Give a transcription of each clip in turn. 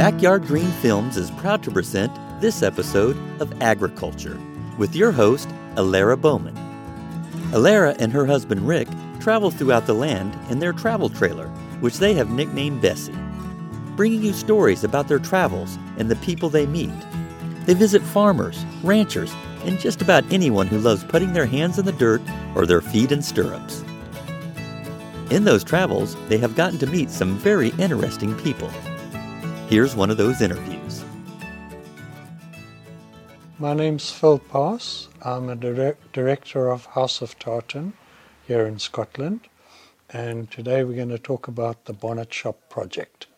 Backyard Green Films is proud to present this episode of Agriculture with your host, Elara Bowman. Elara and her husband Rick travel throughout the land in their travel trailer, which they have nicknamed Bessie, bringing you stories about their travels and the people they meet. They visit farmers, ranchers, and just about anyone who loves putting their hands in the dirt or their feet in stirrups. In those travels, they have gotten to meet some very interesting people. Here's one of those interviews. My name's Phil Pass. I'm a direct, director of House of Tartan here in Scotland, and today we're going to talk about the Bonnet Shop project.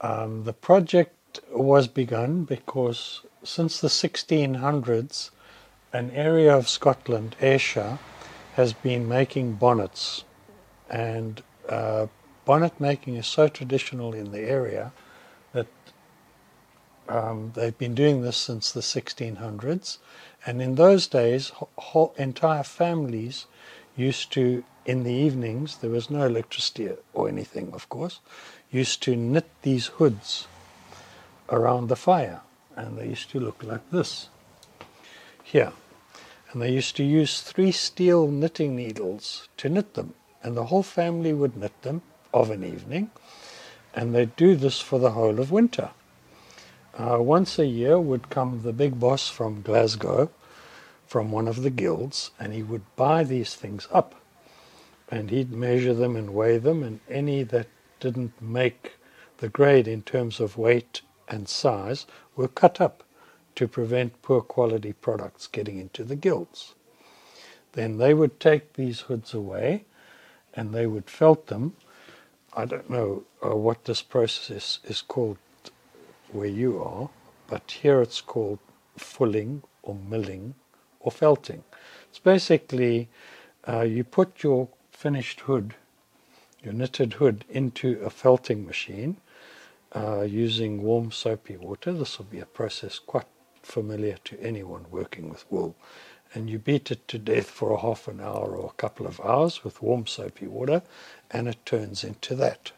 Um, the project was begun because since the 1600s, an area of Scotland, Ayrshire, has been making bonnets, and uh, bonnet making is so traditional in the area that um, they've been doing this since the 1600s. And in those days, whole, entire families used to, in the evenings, there was no electricity or anything, of course, used to knit these hoods around the fire. And they used to look like this here. And they used to use three steel knitting needles to knit them. And the whole family would knit them of an evening, and they'd do this for the whole of winter. Uh, once a year would come the big boss from Glasgow, from one of the guilds, and he would buy these things up. And he'd measure them and weigh them, and any that didn't make the grade in terms of weight and size were cut up to prevent poor quality products getting into the guilds. Then they would take these hoods away and they would felt them I don't know uh, what this process is called where you are, but here it's called fulling or milling or felting. It's basically uh, you put your finished hood, your knitted hood, into a felting machine uh, using warm soapy water. This will be a process quite familiar to anyone working with wool. And you beat it to death for a half an hour or a couple of hours with warm soapy water, and it turns into that.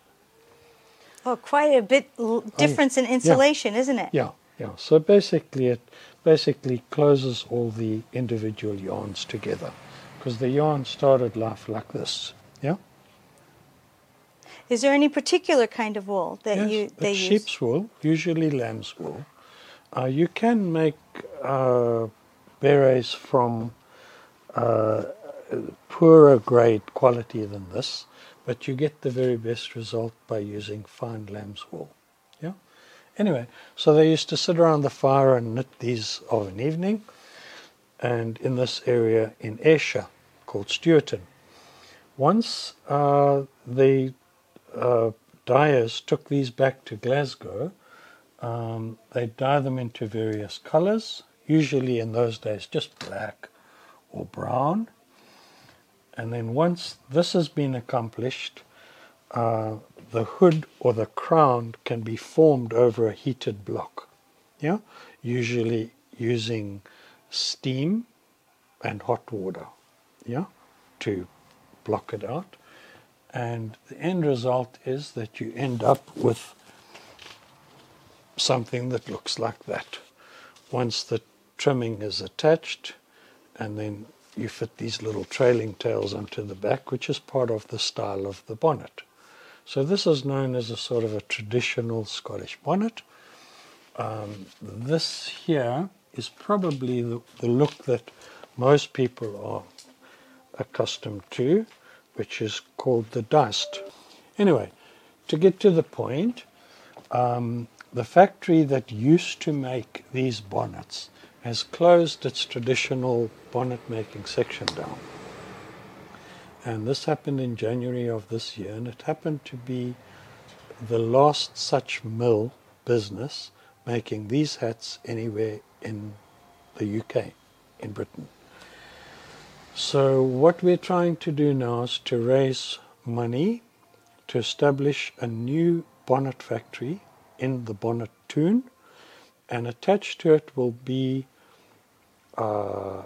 Oh, quite a bit difference in insulation, yeah. isn't it? Yeah, yeah. So basically, it basically closes all the individual yarns together, because the yarn started life like this. Yeah. Is there any particular kind of wool that yes, you they it's use? sheep's wool, usually lamb's wool. Uh, you can make uh, berets from uh, poorer grade quality than this, but you get the very best result by using fine lamb's wool. Yeah. Anyway, so they used to sit around the fire and knit these of an evening, and in this area in Ayrshire called Stewarton. Once uh, the uh, dyers took these back to Glasgow, um, they dye them into various colors, usually in those days just black or brown. And then once this has been accomplished, uh, the hood or the crown can be formed over a heated block. Yeah, usually using steam and hot water. Yeah, to block it out. And the end result is that you end up with something that looks like that. Once the trimming is attached, and then you fit these little trailing tails onto the back, which is part of the style of the bonnet. So this is known as a sort of a traditional Scottish bonnet. Um, this here is probably the, the look that most people are accustomed to, which is called the dust. Anyway, to get to the point, um, the factory that used to make these bonnets has closed its traditional bonnet making section down. And this happened in January of this year, and it happened to be the last such mill business making these hats anywhere in the UK, in Britain. So, what we're trying to do now is to raise money to establish a new bonnet factory in the Bonnet Toun, and attached to it will be uh,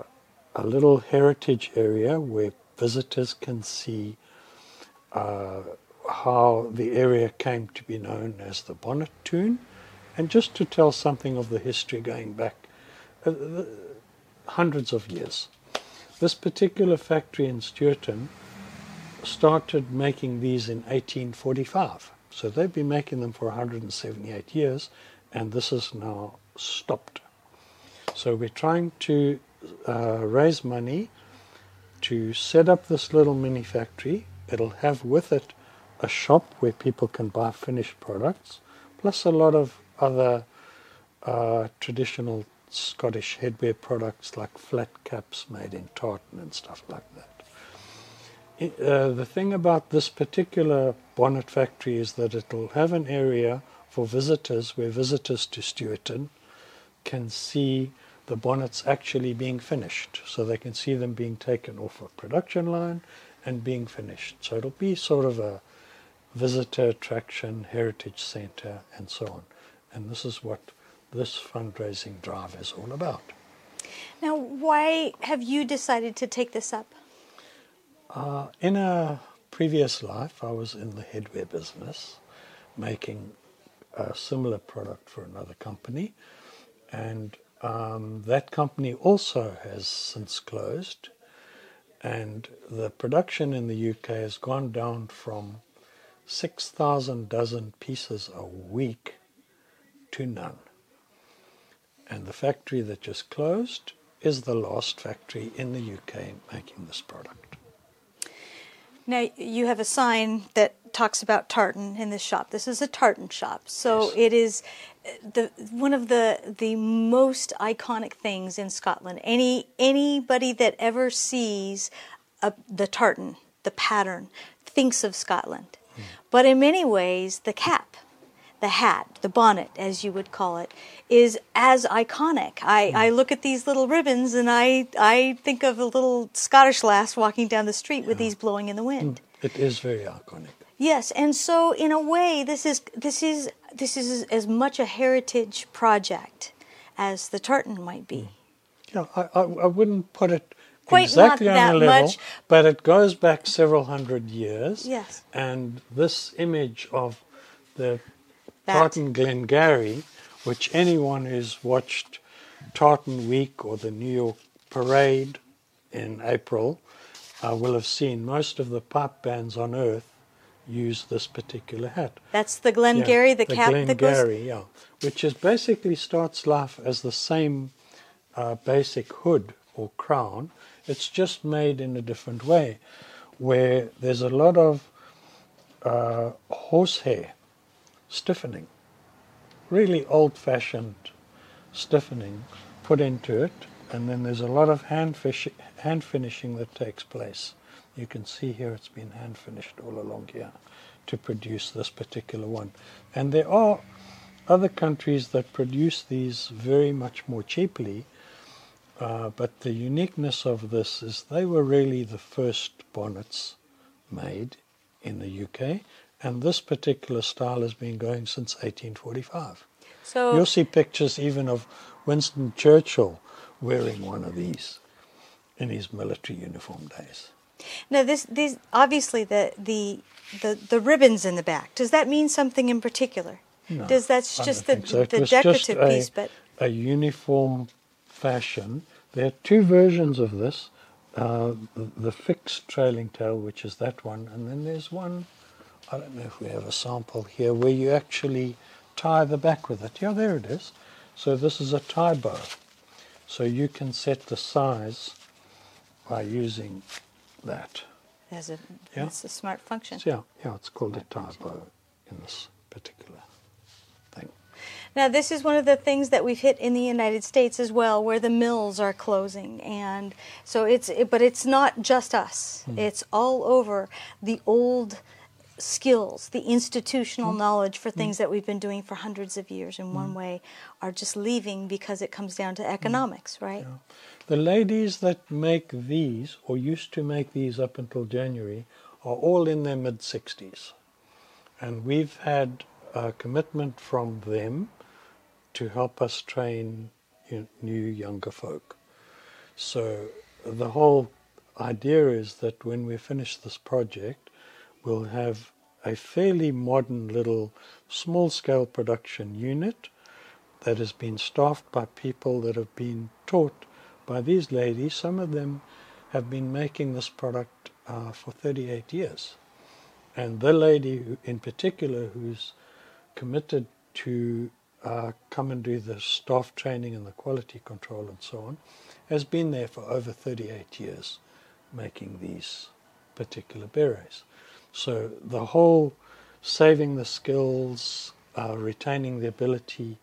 a little heritage area where visitors can see uh, how the area came to be known as the Bonnet Toun, and just to tell something of the history going back uh, hundreds of years. This particular factory in Stewarton started making these in 1845. So they've been making them for 178 years, and this is now stopped. So we're trying to uh, raise money to set up this little mini factory. It'll have with it a shop where people can buy finished products, plus a lot of other uh, traditional Scottish headwear products like flat caps made in tartan and stuff like that. Uh, the thing about this particular bonnet factory is that it'll have an area for visitors where visitors to Stewarton can see the bonnets actually being finished. So they can see them being taken off a production line and being finished. So it'll be sort of a visitor attraction, heritage center, and so on. And this is what this fundraising drive is all about. Now, why have you decided to take this up? Uh, in a previous life, I was in the headwear business, making a similar product for another company, and um, that company also has since closed, and the production in the UK has gone down from 6,000 dozen pieces a week to none. And the factory that just closed is the last factory in the UK making this product. Now you have a sign that talks about tartan in this shop. This is a tartan shop, so Yes. it is uh, the one of the the most iconic things in Scotland. Any anybody that ever sees a, the tartan, the pattern, thinks of Scotland. Hmm. But in many ways, the cap, the hat, the bonnet, as you would call it, is as iconic. I, hmm. I look at these little ribbons and I, I think of a little Scottish lass walking down the street with these blowing in the wind. Hmm. It is very iconic. Yes, and so in a way, this is this is this is as much a heritage project as the tartan might be. Yeah, I, I, I wouldn't put it Quite exactly on a level, much. but it goes back several hundred years. Yes. And this image of the That. Tartan Glengarry, which anyone who's watched Tartan Week or the New York Parade in April uh, will have seen most of the pipe bands on earth use this particular hat. That's the Glengarry, Yeah, the, cap that goes. Glengarry, yeah, which is basically starts life as the same uh, basic hood or crown. It's just made in a different way, where there's a lot of uh, horsehair stiffening, really old-fashioned stiffening put into it, and then there's a lot of hand, fish, hand finishing that takes place. You can see here it's been hand finished all along here to produce this particular one. And there are other countries that produce these very much more cheaply, uh, but the uniqueness of this is they were really the first bonnets made in the UK, and this particular style has been going since 1845. So You'll see pictures even of Winston Churchill wearing one of these in his military uniform days. Now this these obviously the the the, the ribbons in the back. Does that mean something in particular? No, Does that's just the so. The decorative a- piece, but a uniform fashion. There are two versions of this. Uh, the, the fixed trailing tail, which is that one, and then there's one. I don't know if we have a sample here where you actually tie the back with it. Yeah, there it is. So this is a tie bow. So you can set the size by using that. as a Yeah. that's a smart function. So yeah, yeah, it's called a tie bow in this particular thing. Now, this is one of the things that we've hit in the United States as well, where the mills are closing, and so it's. It, but it's not just us; Hmm. it's all over the old skills, the institutional Hmm. knowledge for things that we've been doing for hundreds of years in one way, are just leaving because it comes down to economics, right? The ladies that make these, or used to make these up until January, are all in their mid 60s. And we've had a commitment from them to help us train new younger folk. So the whole idea is that when we finish this project, we'll have a fairly modern little small scale production unit that has been staffed by people that have been taught by these ladies. Some of them have been making this product uh, for 38 years. And the lady in particular who's committed to uh, come and do the staff training and the quality control and so on has been there for over 38 years making these particular berets. So the whole saving the skills, uh, retaining the ability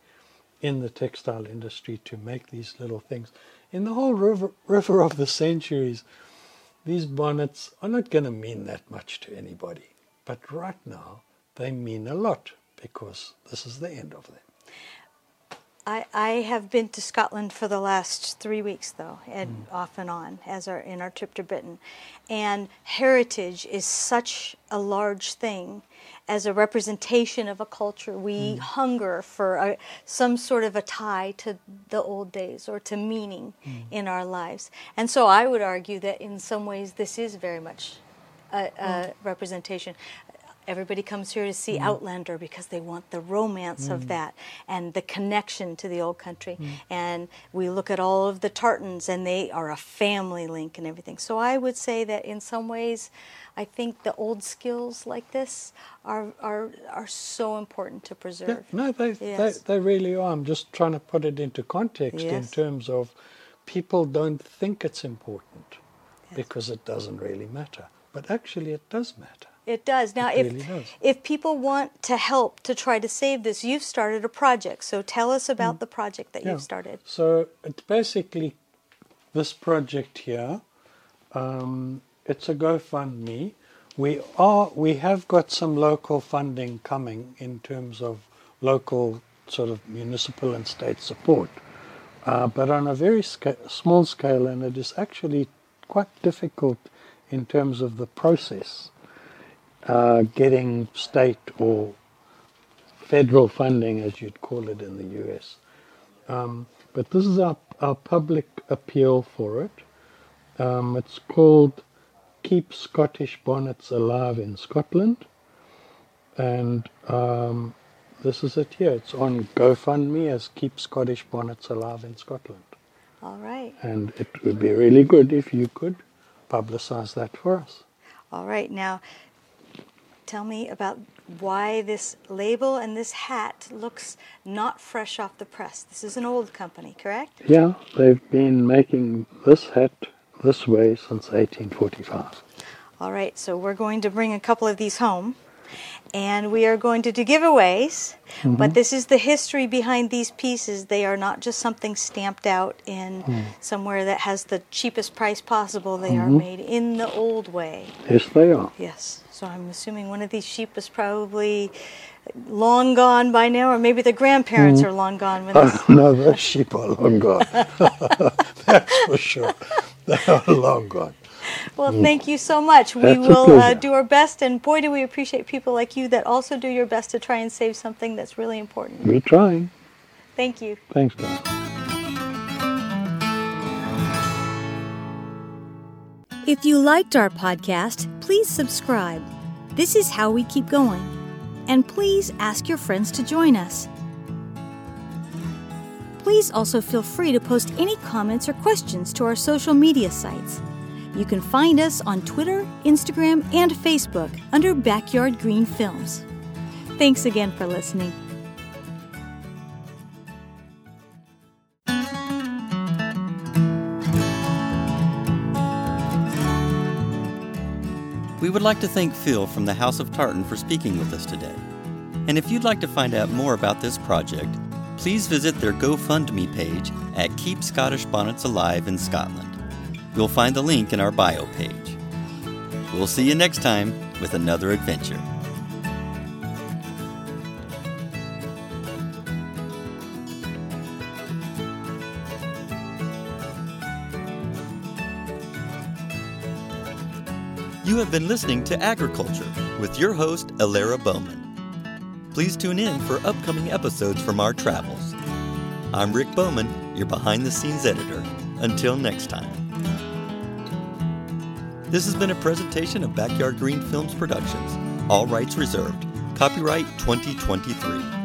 in the textile industry to make these little things. In the whole river, river of the centuries, these bonnets are not going to mean that much to anybody. But right now, they mean a lot because this is the end of them. I, I have been to Scotland for the last three weeks, though, and mm. off and on, as our in our trip to Britain. And heritage is such a large thing as a representation of a culture. We mm. hunger for a, some sort of a tie to the old days or to meaning mm. in our lives. And so I would argue that in some ways this is very much a, a mm. representation. Everybody comes here to see mm. Outlander because they want the romance mm. of that and the connection to the old country. Mm. And we look at all of the tartans, and they are a family link and everything. So I would say that in some ways, I think the old skills like this are are are so important to preserve. Yeah, no, they, yes. they they really are. I'm just trying to put it into context yes. in terms of people don't think it's important yes. because it doesn't really matter, but actually it does matter. It does. Now, it if really does. if people want to help to try to save this, you've started a project. So tell us about mm. the project that yeah. you've started. So it's basically this project here. Um, it's a GoFundMe. We are we have got some local funding coming in terms of local sort of municipal and state support, uh, but on a very sca- small scale, and it is actually quite difficult in terms of the process uh, getting state or federal funding, as you'd call it in the US. Um, but this is our, our public appeal for it. Um, it's called Keep Scottish Bonnets Alive in Scotland. And um, this is it here. It's on GoFundMe as Keep Scottish Bonnets Alive in Scotland. All right. And it would be really good if you could publicize that for us. All right. Now, tell me about why this label and this hat looks not fresh off the press. This is an old company, correct? Yeah, they've been making this hat this way since 1845. All right, so we're going to bring a couple of these home and we are going to do giveaways. Mm-hmm. But this is the history behind these pieces. They are not just something stamped out in mm. somewhere that has the cheapest price possible. They mm-hmm. are made in the old way. Yes, they are. Yes. So I'm assuming one of these sheep was probably long gone by now, or maybe the grandparents mm. are long gone. When uh, no, the sheep are long gone. That's for sure. They are long gone. Well, mm. thank you so much. We will uh, do our best, and boy, do we appreciate people like you that also do your best to try and save something that's really important. We're trying. Thank you. Thanks, Don. If you liked our podcast, please subscribe. This is how we keep going. And please ask your friends to join us. Please also feel free to post any comments or questions to our social media sites. You can find us on Twitter, Instagram, and Facebook under Backyard Green Films. Thanks again for listening. Would like to thank Phil from the House of Tartan for speaking with us today. And if you'd like to find out more about this project, please visit their GoFundMe page at Keep Scottish Bonnets Alive in Scotland. You'll find the link in our bio page. We'll see you next time with another adventure. You have been listening to Agriculture with your host, Elara Bowman. Please tune in for upcoming episodes from our travels. I'm Rick Bowman, your behind the scenes editor. Until next time. This has been a presentation of Backyard Green Films Productions, All rights reserved. Copyright 2023.